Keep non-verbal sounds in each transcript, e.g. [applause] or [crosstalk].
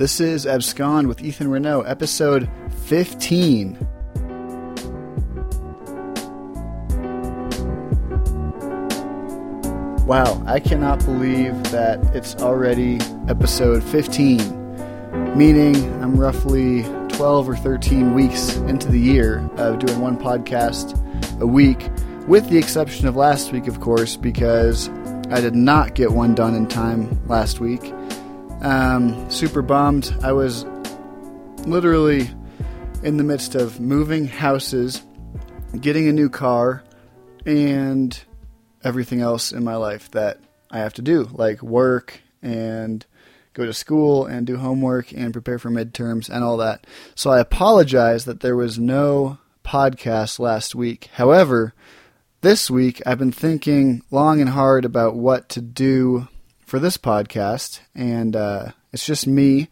This is Abscond with Ethan Renault, episode 15. Wow, I cannot believe that it's already episode 15, meaning I'm roughly 12 or 13 weeks into the year of doing one podcast a week, with the exception of last week, of course, because I did not get one done in time last week. Um, super bummed. I was literally in the midst of moving houses, getting a new car, and everything else in my life that I have to do, like work and go to school and do homework and prepare for midterms and all that. So I apologize that there was no podcast last week. However, this week I've been thinking long and hard about what to do for this podcast, and uh, it's just me.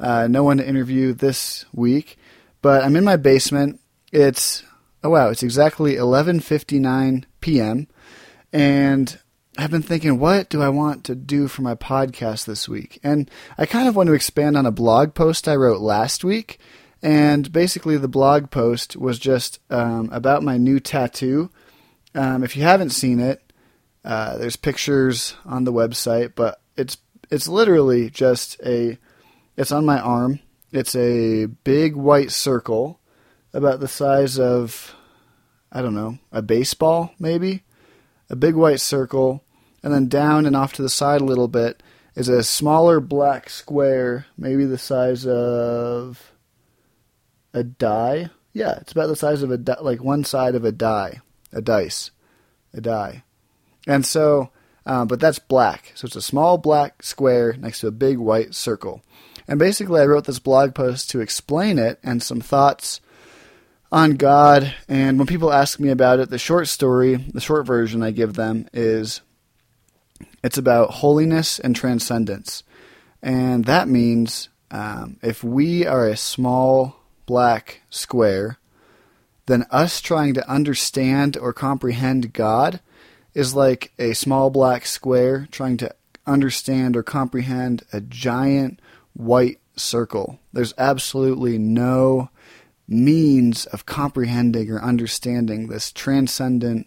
Uh, no one to interview this week, but I'm in my basement. It's oh wow, it's exactly 11:59 p.m. And I've been thinking, what do I want to do for my podcast this week? And I kind of want to expand on a blog post I wrote last week. And basically, the blog post was just um, about my new tattoo. Um, if you haven't seen it, uh, there's pictures on the website, but it's it's literally just a it's on my arm. It's a big white circle about the size of I don't know, a baseball maybe a big white circle, and then down and off to the side a little bit is a smaller black square, maybe the size of a die. Yeah, it's about the size of a di- like one side of a die, a dice, a die. And so, uh, but that's black. So it's a small black square next to a big white circle. And basically, I wrote this blog post to explain it and some thoughts on God. And when people ask me about it, the short story, the short version I give them is it's about holiness and transcendence. And that means um, if we are a small black square, then us trying to understand or comprehend God is like a small black square trying to understand or comprehend a giant white circle. There's absolutely no means of comprehending or understanding this transcendent,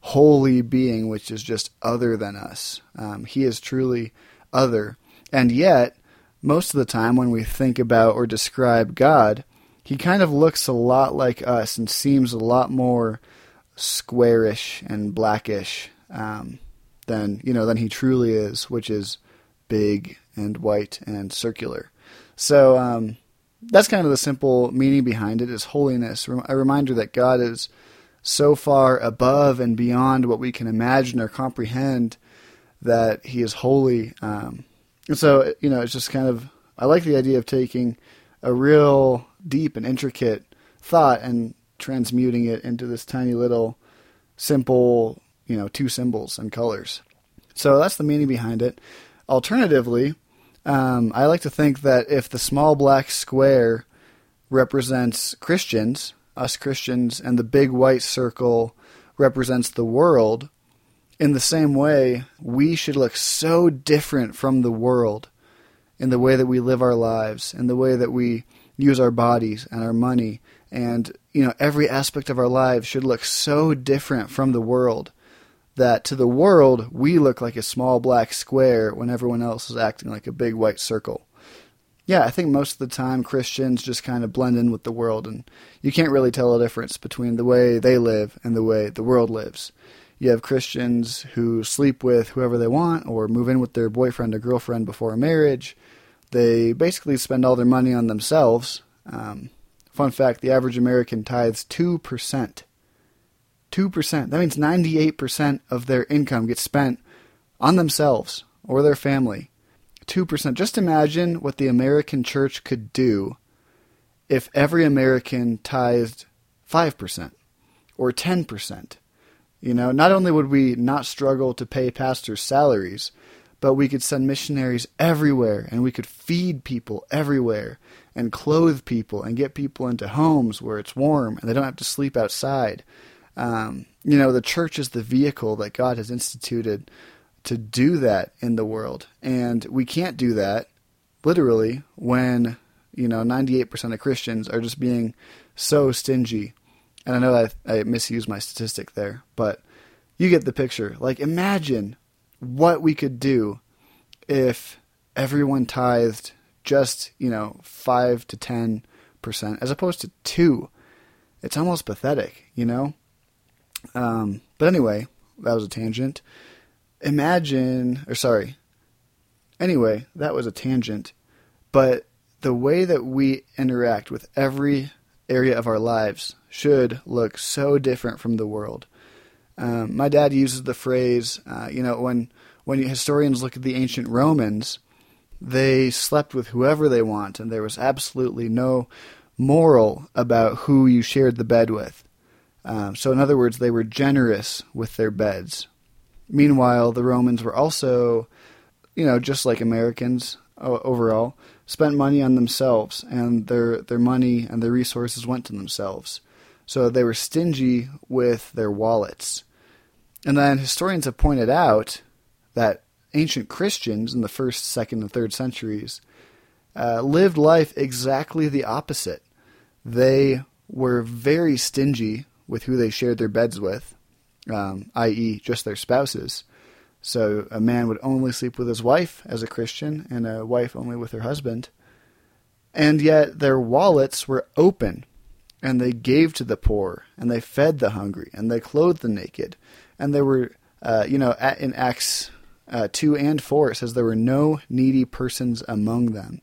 holy being, which is just other than us. Um, he is truly other. And yet, most of the time when we think about or describe God, he kind of looks a lot like us and seems a lot more squarish and blackish um, than you know than he truly is, which is big and white and circular. So um, that's kind of the simple meaning behind it is holiness a reminder that god is so far above and beyond what we can imagine or comprehend that he is holy um, and so you know it's just kind of i like the idea of taking a real deep and intricate thought and transmuting it into this tiny little simple you know two symbols and colors. So that's the meaning behind it. Alternatively um, I like to think that if the small black square represents Christians, us Christians, and the big white circle represents the world, in the same way, we should look so different from the world in the way that we live our lives, in the way that we use our bodies and our money, and you know every aspect of our lives should look so different from the world that to the world we look like a small black square when everyone else is acting like a big white circle. Yeah, I think most of the time Christians just kind of blend in with the world, and you can't really tell a difference between the way they live and the way the world lives. You have Christians who sleep with whoever they want or move in with their boyfriend or girlfriend before marriage. They basically spend all their money on themselves. Um, fun fact the average American tithes 2% 2%. That means 98% of their income gets spent on themselves or their family. 2%. Just imagine what the American church could do if every American tithed 5% or 10%. You know, not only would we not struggle to pay pastors' salaries, but we could send missionaries everywhere and we could feed people everywhere and clothe people and get people into homes where it's warm and they don't have to sleep outside um, you know, the church is the vehicle that God has instituted to do that in the world. And we can't do that literally when you know 98% of Christians are just being so stingy. And I know I, I misused my statistic there, but you get the picture. Like imagine what we could do if everyone tithed just, you know, 5 to 10% as opposed to 2. It's almost pathetic, you know? Um, but anyway, that was a tangent. Imagine, or sorry. Anyway, that was a tangent. But the way that we interact with every area of our lives should look so different from the world. Um, my dad uses the phrase, uh, you know, when when historians look at the ancient Romans, they slept with whoever they want, and there was absolutely no moral about who you shared the bed with. Um, so, in other words, they were generous with their beds. Meanwhile, the Romans were also, you know, just like Americans overall, spent money on themselves, and their their money and their resources went to themselves. So they were stingy with their wallets. And then historians have pointed out that ancient Christians in the first, second, and third centuries uh, lived life exactly the opposite. They were very stingy with who they shared their beds with, um, i.e., just their spouses. So a man would only sleep with his wife as a Christian, and a wife only with her husband. And yet their wallets were open, and they gave to the poor, and they fed the hungry, and they clothed the naked. And there were, uh, you know, in Acts uh, 2 and 4, it says there were no needy persons among them.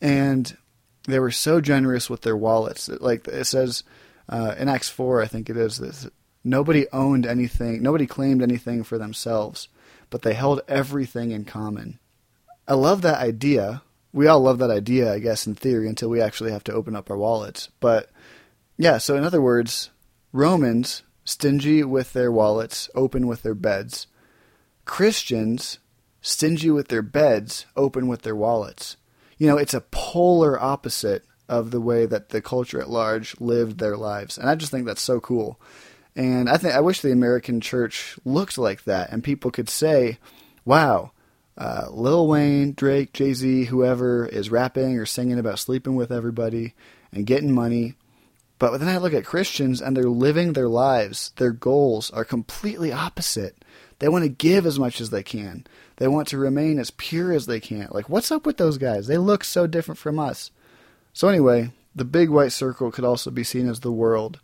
And they were so generous with their wallets. Like it says uh, in Acts 4, I think it is, this, nobody owned anything, nobody claimed anything for themselves, but they held everything in common. I love that idea. We all love that idea, I guess, in theory, until we actually have to open up our wallets. But yeah, so in other words, Romans, stingy with their wallets, open with their beds. Christians, stingy with their beds, open with their wallets. You know, it's a polar opposite of the way that the culture at large lived their lives. And I just think that's so cool. And I think I wish the American church looked like that and people could say, wow, uh, Lil Wayne, Drake, Jay Z, whoever is rapping or singing about sleeping with everybody and getting money. But then I look at Christians and they're living their lives. Their goals are completely opposite. They want to give as much as they can. They want to remain as pure as they can. Like, what's up with those guys? They look so different from us. So, anyway, the big white circle could also be seen as the world.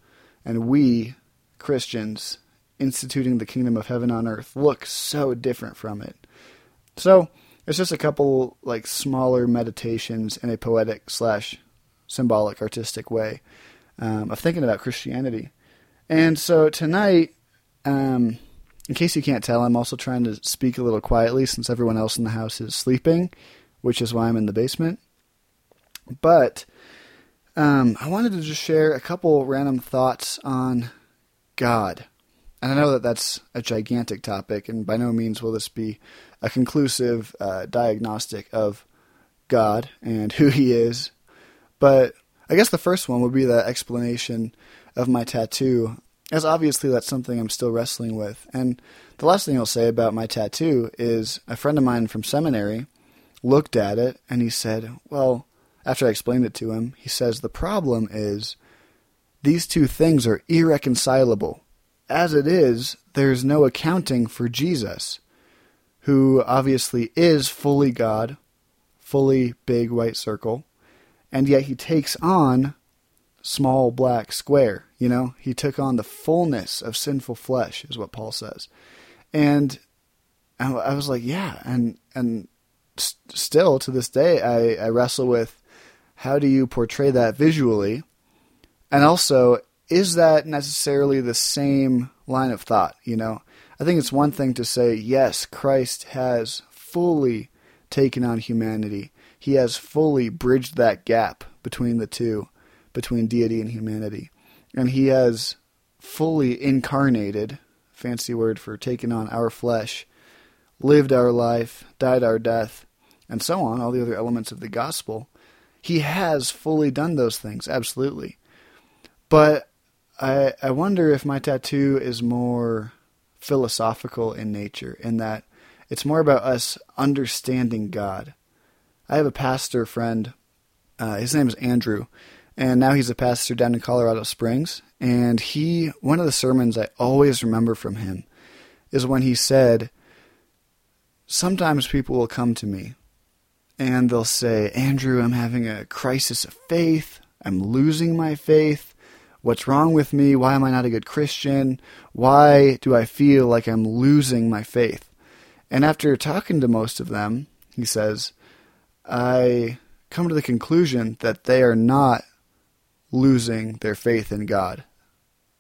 And we, Christians, instituting the kingdom of heaven on earth, look so different from it. So, it's just a couple, like, smaller meditations in a poetic slash symbolic artistic way um, of thinking about Christianity. And so tonight, um, in case you can't tell, I'm also trying to speak a little quietly since everyone else in the house is sleeping, which is why I'm in the basement. But um, I wanted to just share a couple random thoughts on God. And I know that that's a gigantic topic, and by no means will this be a conclusive uh, diagnostic of God and who He is. But I guess the first one would be the explanation of my tattoo as obviously that's something I'm still wrestling with. And the last thing I'll say about my tattoo is a friend of mine from seminary looked at it and he said, Well, after I explained it to him, he says, The problem is these two things are irreconcilable. As it is, there's no accounting for Jesus, who obviously is fully God, fully big white circle, and yet he takes on small black square. You know, he took on the fullness of sinful flesh, is what Paul says. And I was like, yeah, and and st- still to this day, I, I wrestle with how do you portray that visually, and also is that necessarily the same line of thought? You know, I think it's one thing to say yes, Christ has fully taken on humanity. He has fully bridged that gap between the two between deity and humanity. And he has fully incarnated, fancy word for taking on our flesh, lived our life, died our death, and so on, all the other elements of the gospel. He has fully done those things, absolutely. But I, I wonder if my tattoo is more philosophical in nature, in that it's more about us understanding God. I have a pastor friend. Uh, his name is Andrew, and now he's a pastor down in Colorado Springs. And he, one of the sermons I always remember from him is when he said, Sometimes people will come to me and they'll say, Andrew, I'm having a crisis of faith. I'm losing my faith. What's wrong with me? Why am I not a good Christian? Why do I feel like I'm losing my faith? And after talking to most of them, he says, I come to the conclusion that they are not losing their faith in God,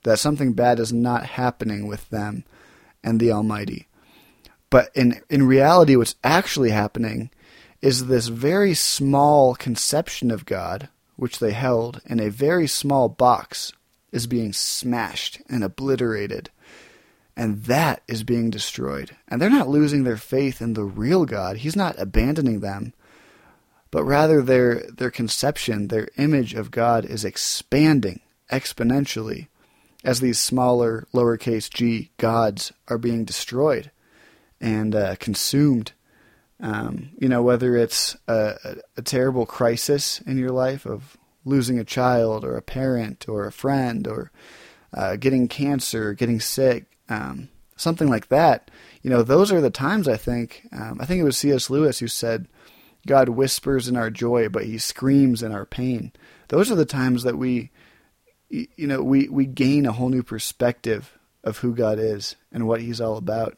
that something bad is not happening with them and the Almighty. But in, in reality, what's actually happening is this very small conception of God, which they held in a very small box, is being smashed and obliterated. And that is being destroyed. And they're not losing their faith in the real God. He's not abandoning them. But rather their their conception, their image of God is expanding exponentially as these smaller lowercase g gods are being destroyed and uh, consumed um, you know, whether it's a, a, terrible crisis in your life of losing a child or a parent or a friend or uh, getting cancer, getting sick, um, something like that. You know, those are the times I think. Um, I think it was C.S. Lewis who said, "God whispers in our joy, but He screams in our pain." Those are the times that we, you know, we we gain a whole new perspective of who God is and what He's all about.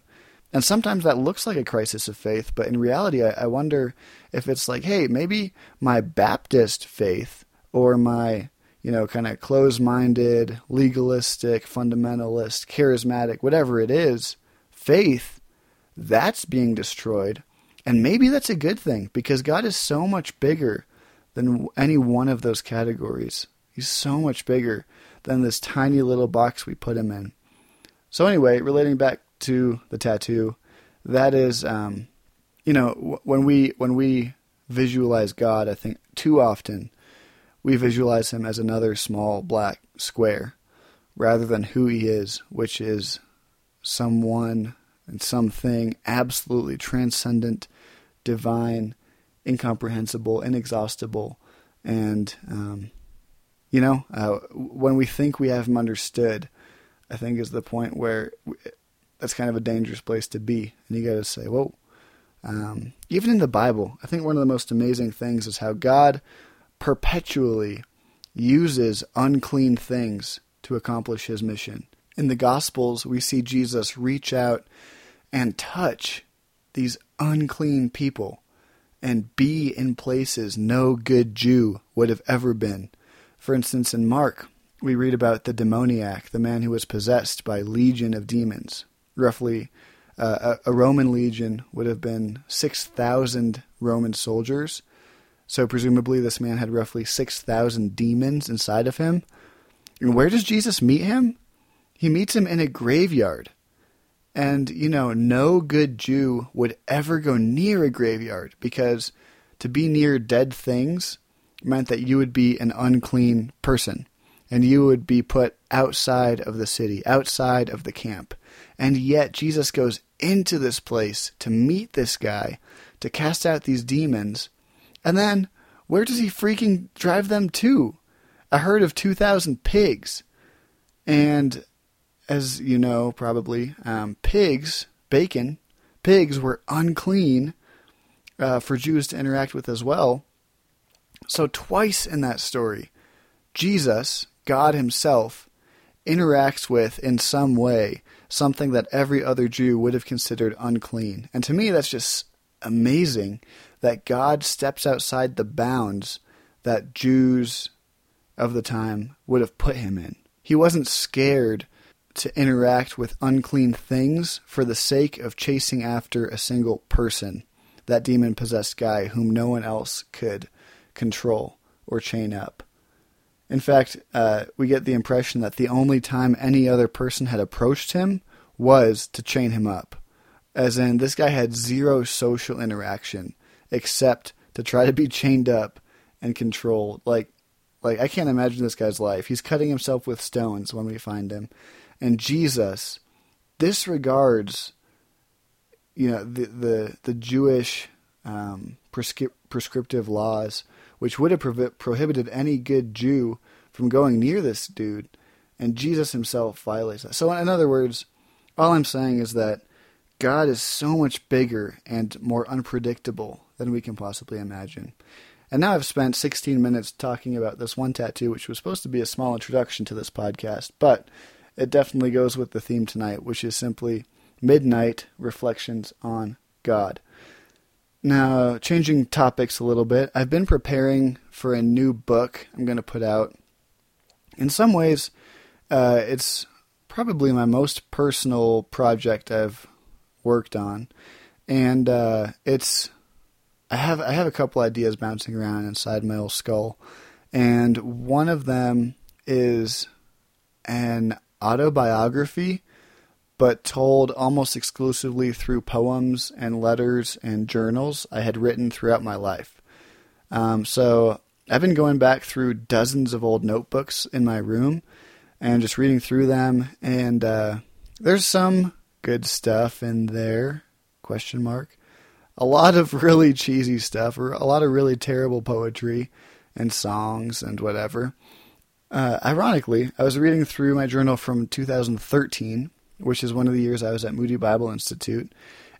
And sometimes that looks like a crisis of faith, but in reality, I, I wonder if it's like, hey, maybe my Baptist faith or my, you know, kind of closed minded, legalistic, fundamentalist, charismatic, whatever it is, faith, that's being destroyed. And maybe that's a good thing because God is so much bigger than any one of those categories. He's so much bigger than this tiny little box we put him in. So, anyway, relating back to the tattoo, that is, um, you know, when we when we visualize God, I think too often we visualize him as another small black square rather than who he is, which is someone and something absolutely transcendent, divine, incomprehensible, inexhaustible, and um, you know, uh, when we think we have him understood, I think is the point where that's kind of a dangerous place to be. And you got to say, whoa. Um, even in the Bible, I think one of the most amazing things is how God perpetually uses unclean things to accomplish his mission. In the Gospels, we see Jesus reach out and touch these unclean people and be in places no good Jew would have ever been. For instance, in Mark, we read about the demoniac, the man who was possessed by legion of demons roughly uh, a, a, Roman legion would have been 6,000 Roman soldiers. So presumably this man had roughly 6,000 demons inside of him. And where does Jesus meet him? He meets him in a graveyard. And, you know, no good Jew would ever go near a graveyard because to be near dead things meant that you would be an unclean person and you would be put outside of the city, outside of the camp. And yet Jesus goes into this place to meet this guy, to cast out these demons. And then where does he freaking drive them to? A herd of 2,000 pigs. And as you know, probably, um, pigs, bacon, pigs were unclean uh, for Jews to interact with as well. So, twice in that story, Jesus, God Himself, interacts with in some way something that every other Jew would have considered unclean. And to me, that's just amazing that God steps outside the bounds that Jews of the time would have put him in. He wasn't scared to interact with unclean things for the sake of chasing after a single person, that demon possessed guy whom no one else could control or chain up. In fact, uh, we get the impression that the only time any other person had approached him was to chain him up. As in, this guy had zero social interaction except to try to be chained up and controlled. Like, like I can't imagine this guy's life. He's cutting himself with stones when we find him, and Jesus disregards, you know, the the the Jewish um, prescri- prescriptive laws, which would have pro- prohibited any good Jew from going near this dude. And Jesus himself violates that. So, in other words, all I'm saying is that God is so much bigger and more unpredictable than we can possibly imagine. And now I've spent 16 minutes talking about this one tattoo, which was supposed to be a small introduction to this podcast, but it definitely goes with the theme tonight, which is simply Midnight Reflections on God. Now, changing topics a little bit, I've been preparing for a new book I'm going to put out. In some ways, uh, it's probably my most personal project I've worked on, and uh, it's I have I have a couple ideas bouncing around inside my old skull, and one of them is an autobiography, but told almost exclusively through poems and letters and journals I had written throughout my life. Um, so I've been going back through dozens of old notebooks in my room and just reading through them, and uh, there's some good stuff in there. Question mark. A lot of really cheesy stuff, or a lot of really terrible poetry and songs and whatever. Uh, ironically, I was reading through my journal from 2013, which is one of the years I was at Moody Bible Institute,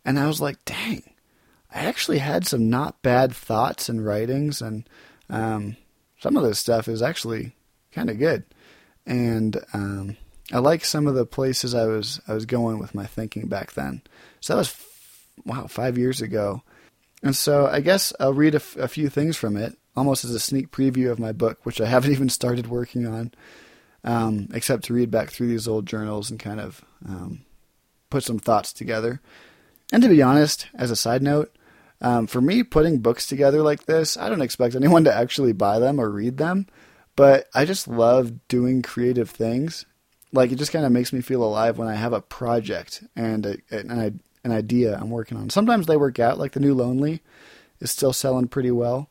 and I was like, dang, I actually had some not bad thoughts and writings, and um, some of this stuff is actually kind of good. And um, I like some of the places I was I was going with my thinking back then. So that was wow, five years ago. And so I guess I'll read a, f- a few things from it, almost as a sneak preview of my book, which I haven't [laughs] even started working on, um, except to read back through these old journals and kind of um, put some thoughts together. And to be honest, as a side note, um, for me, putting books together like this, I don't expect anyone to actually buy them or read them, but I just love doing creative things like it just kind of makes me feel alive when I have a project and a, an, an idea I'm working on. Sometimes they work out, like the new Lonely is still selling pretty well.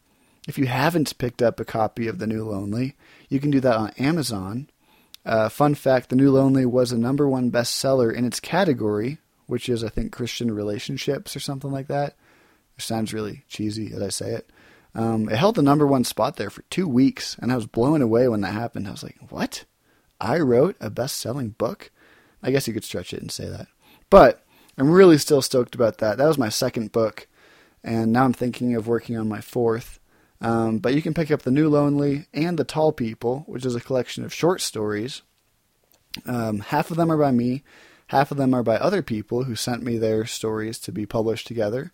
If you haven't picked up a copy of the new Lonely, you can do that on Amazon. Uh, fun fact: the new Lonely was a number one bestseller in its category, which is I think Christian relationships or something like that. It sounds really cheesy as I say it. Um, it held the number one spot there for two weeks, and I was blown away when that happened. I was like, "What? I wrote a best selling book. I guess you could stretch it and say that. But I'm really still stoked about that. That was my second book, and now I'm thinking of working on my fourth. Um, but you can pick up The New Lonely and The Tall People, which is a collection of short stories. Um, half of them are by me, half of them are by other people who sent me their stories to be published together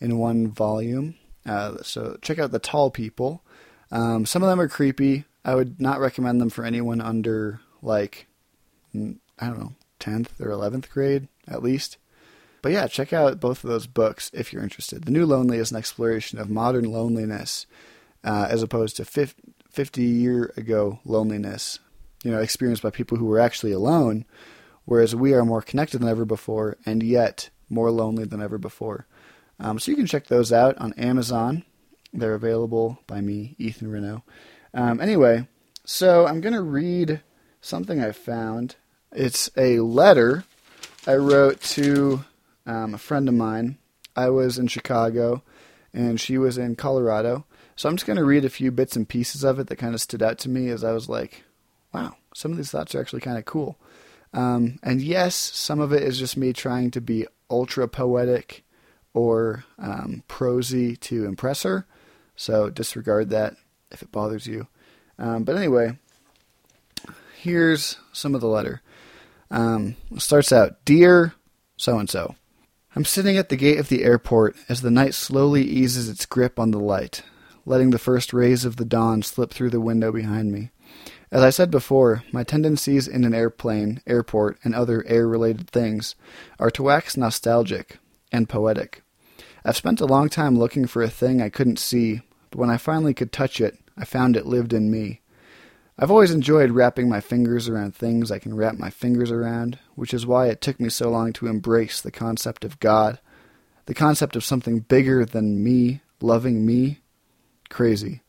in one volume. Uh, so check out The Tall People. Um, some of them are creepy. I would not recommend them for anyone under like I don't know, 10th or 11th grade at least. But yeah, check out both of those books if you're interested. The New Lonely is an exploration of modern loneliness uh, as opposed to 50 year ago loneliness, you know, experienced by people who were actually alone, whereas we are more connected than ever before and yet more lonely than ever before. Um, so you can check those out on Amazon. They're available by me, Ethan Renault. Um, anyway, so I'm going to read something I found. It's a letter I wrote to um, a friend of mine. I was in Chicago and she was in Colorado. So I'm just going to read a few bits and pieces of it that kind of stood out to me as I was like, wow, some of these thoughts are actually kind of cool. Um, and yes, some of it is just me trying to be ultra poetic or um, prosy to impress her. So disregard that if it bothers you. Um, but anyway, here's some of the letter. Um, starts out Dear so and so, I'm sitting at the gate of the airport as the night slowly eases its grip on the light, letting the first rays of the dawn slip through the window behind me. As I said before, my tendencies in an airplane, airport, and other air related things are to wax nostalgic and poetic. I've spent a long time looking for a thing I couldn't see, but when I finally could touch it, I found it lived in me. I've always enjoyed wrapping my fingers around things I can wrap my fingers around, which is why it took me so long to embrace the concept of God, the concept of something bigger than me loving me. Crazy.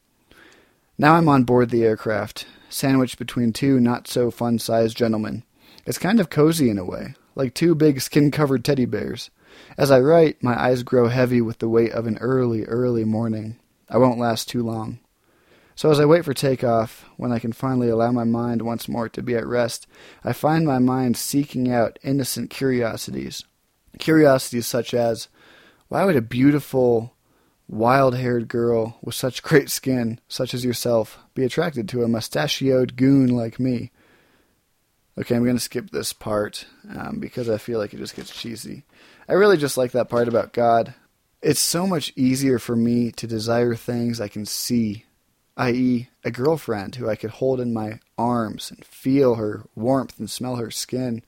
Now I'm on board the aircraft, sandwiched between two not so fun sized gentlemen. It's kind of cozy in a way, like two big skin covered teddy bears. As I write, my eyes grow heavy with the weight of an early, early morning. I won't last too long. So as I wait for takeoff, when I can finally allow my mind once more to be at rest, I find my mind seeking out innocent curiosities. Curiosities such as, why would a beautiful, wild haired girl with such great skin, such as yourself, be attracted to a mustachioed goon like me? Okay, I'm going to skip this part um, because I feel like it just gets cheesy. I really just like that part about God. It's so much easier for me to desire things I can see, i.e., a girlfriend who I could hold in my arms and feel her warmth and smell her skin.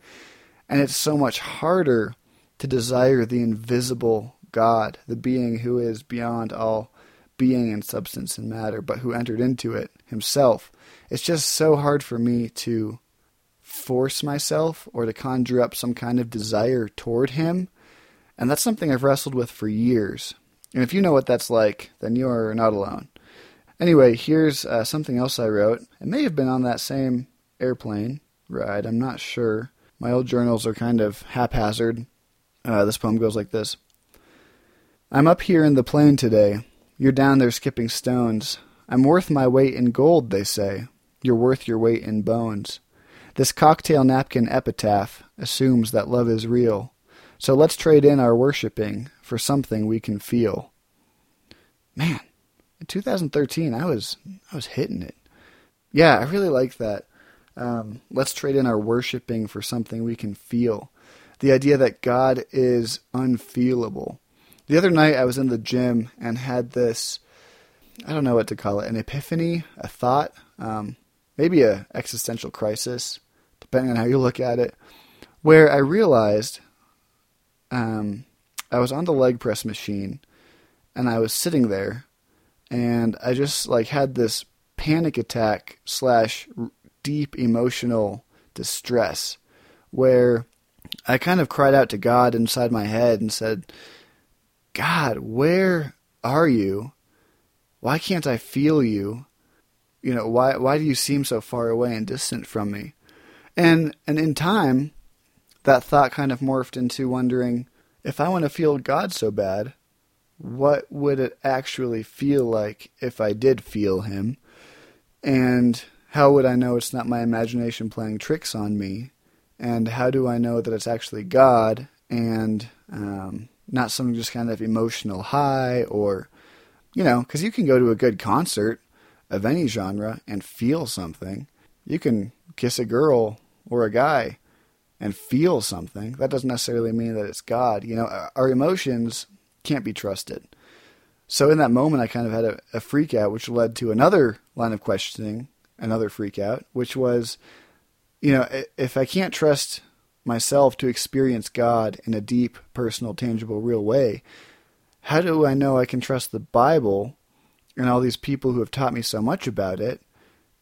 And it's so much harder to desire the invisible God, the being who is beyond all being and substance and matter, but who entered into it himself. It's just so hard for me to force myself or to conjure up some kind of desire toward him. And that's something I've wrestled with for years. And if you know what that's like, then you are not alone. Anyway, here's uh, something else I wrote. It may have been on that same airplane ride, I'm not sure. My old journals are kind of haphazard. Uh, this poem goes like this I'm up here in the plane today. You're down there skipping stones. I'm worth my weight in gold, they say. You're worth your weight in bones. This cocktail napkin epitaph assumes that love is real. So let's trade in our worshipping for something we can feel. Man, 2013, I was I was hitting it. Yeah, I really like that. Um, let's trade in our worshipping for something we can feel. The idea that God is unfeelable. The other night, I was in the gym and had this I don't know what to call it an epiphany, a thought, um, maybe a existential crisis depending on how you look at it, where I realized um, I was on the leg press machine and I was sitting there and I just like had this panic attack slash deep emotional distress where I kind of cried out to God inside my head and said, God, where are you? Why can't I feel you? You know, why why do you seem so far away and distant from me? And and in time, that thought kind of morphed into wondering if I want to feel God so bad, what would it actually feel like if I did feel Him? And how would I know it's not my imagination playing tricks on me? And how do I know that it's actually God and um, not some just kind of emotional high or, you know, because you can go to a good concert of any genre and feel something. You can kiss a girl or a guy and feel something, that doesn't necessarily mean that it's God. You know, our emotions can't be trusted. So in that moment, I kind of had a, a freak out, which led to another line of questioning, another freak out, which was, you know, if I can't trust myself to experience God in a deep, personal, tangible, real way, how do I know I can trust the Bible and all these people who have taught me so much about it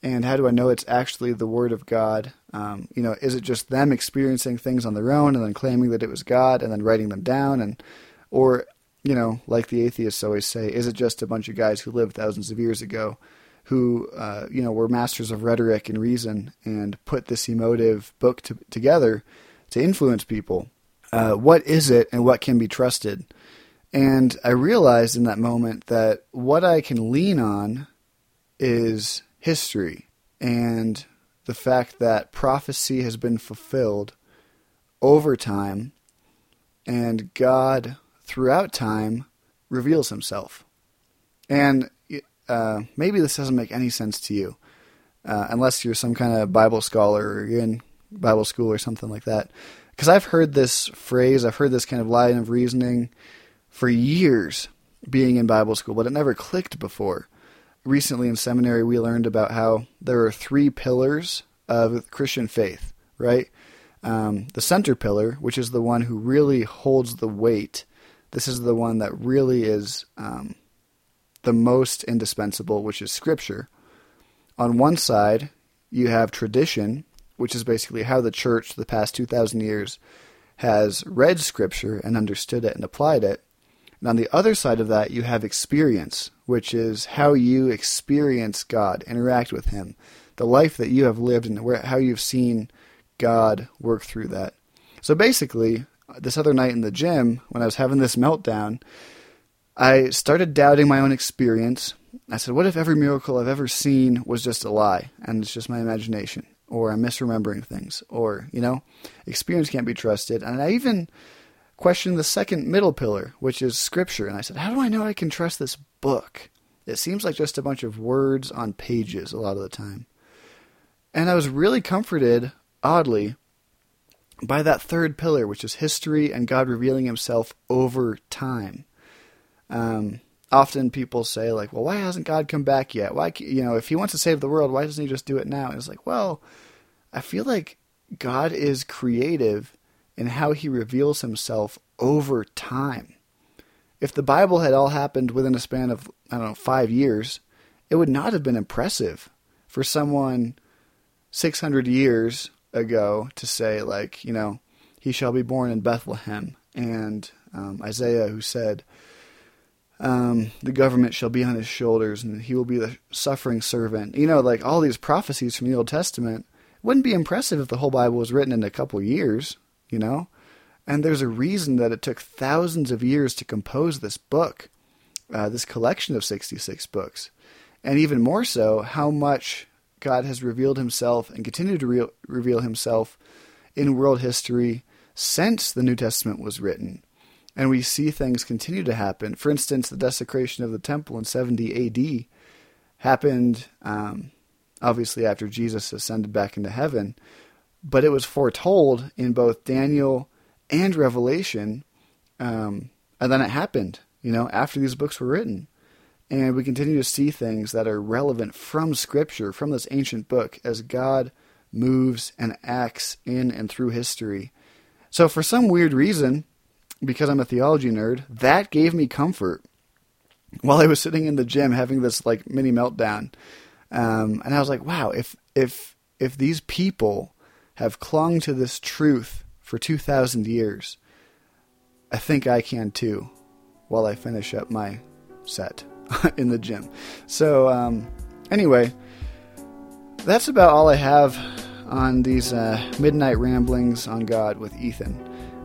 and how do I know it's actually the Word of God? Um, you know, is it just them experiencing things on their own and then claiming that it was God and then writing them down, and or you know, like the atheists always say, is it just a bunch of guys who lived thousands of years ago, who uh, you know were masters of rhetoric and reason and put this emotive book to, together to influence people? Uh, what is it, and what can be trusted? And I realized in that moment that what I can lean on is history and the fact that prophecy has been fulfilled over time and God throughout time reveals himself. And uh, maybe this doesn't make any sense to you uh, unless you're some kind of Bible scholar or you're in Bible school or something like that. Because I've heard this phrase, I've heard this kind of line of reasoning for years being in Bible school, but it never clicked before recently in seminary we learned about how there are three pillars of Christian faith, right? Um, the center pillar, which is the one who really holds the weight, this is the one that really is um, the most indispensable, which is Scripture. On one side, you have tradition, which is basically how the church, the past 2,000 years, has read Scripture and understood it and applied it. And on the other side of that, you have experience, which is how you experience God, interact with Him, the life that you have lived, and where, how you've seen God work through that. So basically, this other night in the gym when I was having this meltdown, I started doubting my own experience. I said, What if every miracle I've ever seen was just a lie and it's just my imagination? Or I'm misremembering things? Or, you know, experience can't be trusted. And I even questioned the second middle pillar, which is scripture. And I said, How do I know I can trust this book? It seems like just a bunch of words on pages a lot of the time. And I was really comforted, oddly, by that third pillar, which is history and God revealing himself over time. Um, often people say, like, well, why hasn't God come back yet? Why, you know, if he wants to save the world, why doesn't he just do it now? And it's like, well, I feel like God is creative in how he reveals himself over time. If the Bible had all happened within a span of, I don't know, five years, it would not have been impressive for someone 600 years ago to say, like, you know, he shall be born in Bethlehem. And um, Isaiah, who said, um, the government shall be on his shoulders and he will be the suffering servant. You know, like all these prophecies from the Old Testament wouldn't be impressive if the whole Bible was written in a couple years, you know? And there's a reason that it took thousands of years to compose this book, uh, this collection of 66 books. And even more so, how much God has revealed himself and continued to re- reveal himself in world history since the New Testament was written. And we see things continue to happen. For instance, the desecration of the temple in 70 AD happened um, obviously after Jesus ascended back into heaven, but it was foretold in both Daniel and Revelation. Um, and then it happened, you know, after these books were written. And we continue to see things that are relevant from Scripture, from this ancient book, as God moves and acts in and through history. So, for some weird reason, because I'm a theology nerd, that gave me comfort while I was sitting in the gym having this like mini meltdown. Um, and I was like, wow, if if if these people have clung to this truth for two thousand years, I think I can too. While I finish up my set. [laughs] in the gym. So, um, anyway, that's about all I have on these uh, midnight ramblings on God with Ethan.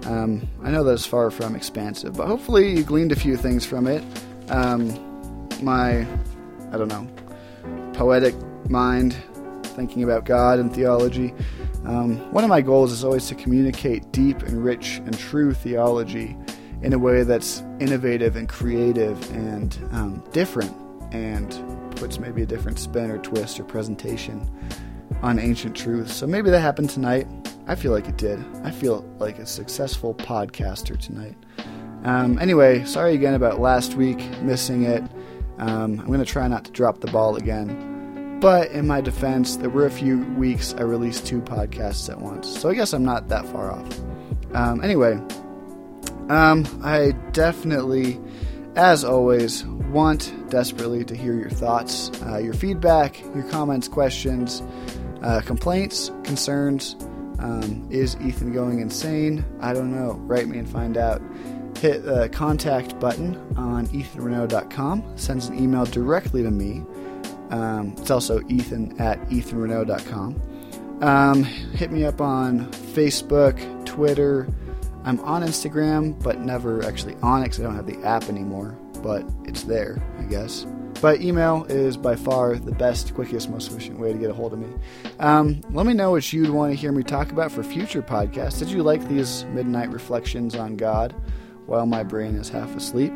Um, I know that's far from expansive, but hopefully you gleaned a few things from it. Um, my, I don't know, poetic mind thinking about God and theology. Um, one of my goals is always to communicate deep and rich and true theology in a way that's innovative and creative and um, different and puts maybe a different spin or twist or presentation on ancient truths. So maybe that happened tonight. I feel like it did. I feel like a successful podcaster tonight. Um, anyway, sorry again about last week missing it. Um, I'm going to try not to drop the ball again. But in my defense, there were a few weeks I released two podcasts at once. So I guess I'm not that far off. Um, anyway, um, I definitely, as always, want desperately to hear your thoughts, uh, your feedback, your comments, questions, uh, complaints, concerns. Um, is Ethan going insane? I don't know. Write me and find out. Hit the contact button on ethanrenault.com. Sends an email directly to me. Um, it's also ethan at ethanrenault.com. Um, hit me up on Facebook, Twitter, I'm on Instagram, but never actually on it because I don't have the app anymore. But it's there, I guess. But email is by far the best, quickest, most efficient way to get a hold of me. Um, let me know what you'd want to hear me talk about for future podcasts. Did you like these midnight reflections on God while my brain is half asleep?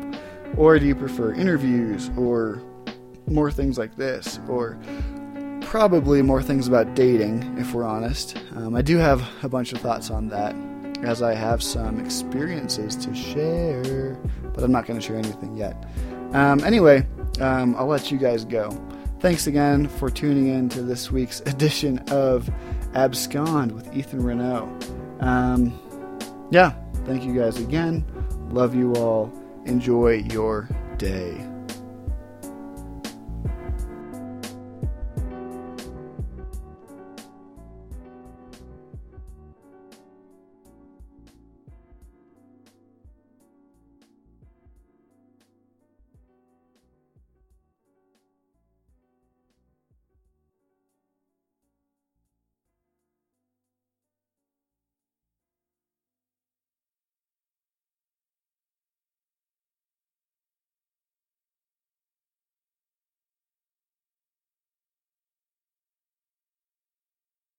Or do you prefer interviews or more things like this? Or probably more things about dating, if we're honest. Um, I do have a bunch of thoughts on that as I have some experiences to share, but I'm not going to share anything yet. Um, anyway, um, I'll let you guys go. Thanks again for tuning in to this week's [laughs] edition of Abscond with Ethan Renault. Um, yeah, thank you guys again. Love you all. Enjoy your day.